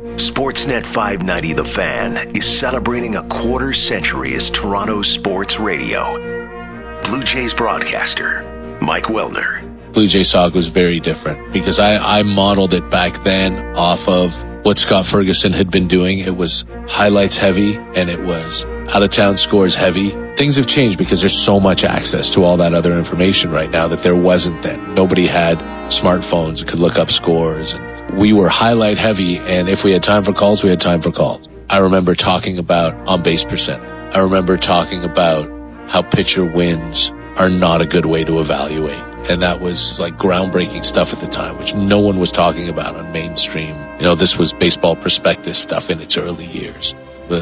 Sportsnet 590 The Fan is celebrating a quarter century as Toronto sports radio. Blue Jays broadcaster, Mike Wilner. Blue Jays Talk was very different because I, I modeled it back then off of what Scott Ferguson had been doing. It was highlights heavy and it was out of town scores heavy. Things have changed because there's so much access to all that other information right now that there wasn't then. Nobody had smartphones, and could look up scores and we were highlight heavy, and if we had time for calls, we had time for calls. I remember talking about on base percent. I remember talking about how pitcher wins are not a good way to evaluate. And that was like groundbreaking stuff at the time, which no one was talking about on mainstream. You know, this was baseball prospectus stuff in its early years,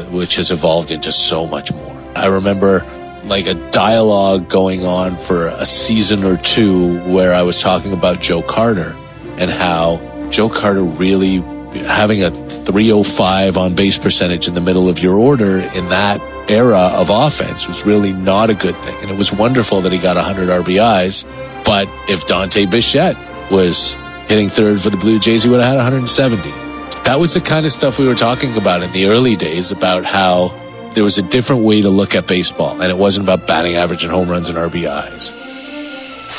which has evolved into so much more. I remember like a dialogue going on for a season or two where I was talking about Joe Carter and how Joe Carter really having a 305 on base percentage in the middle of your order in that era of offense was really not a good thing. And it was wonderful that he got 100 RBIs. But if Dante Bichette was hitting third for the Blue Jays, he would have had 170. That was the kind of stuff we were talking about in the early days about how there was a different way to look at baseball and it wasn't about batting average and home runs and RBIs.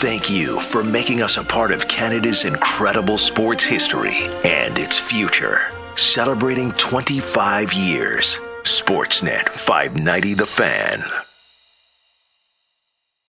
Thank you for making us a part of Canada's incredible sports history and its future. Celebrating 25 years. Sportsnet 590 The Fan.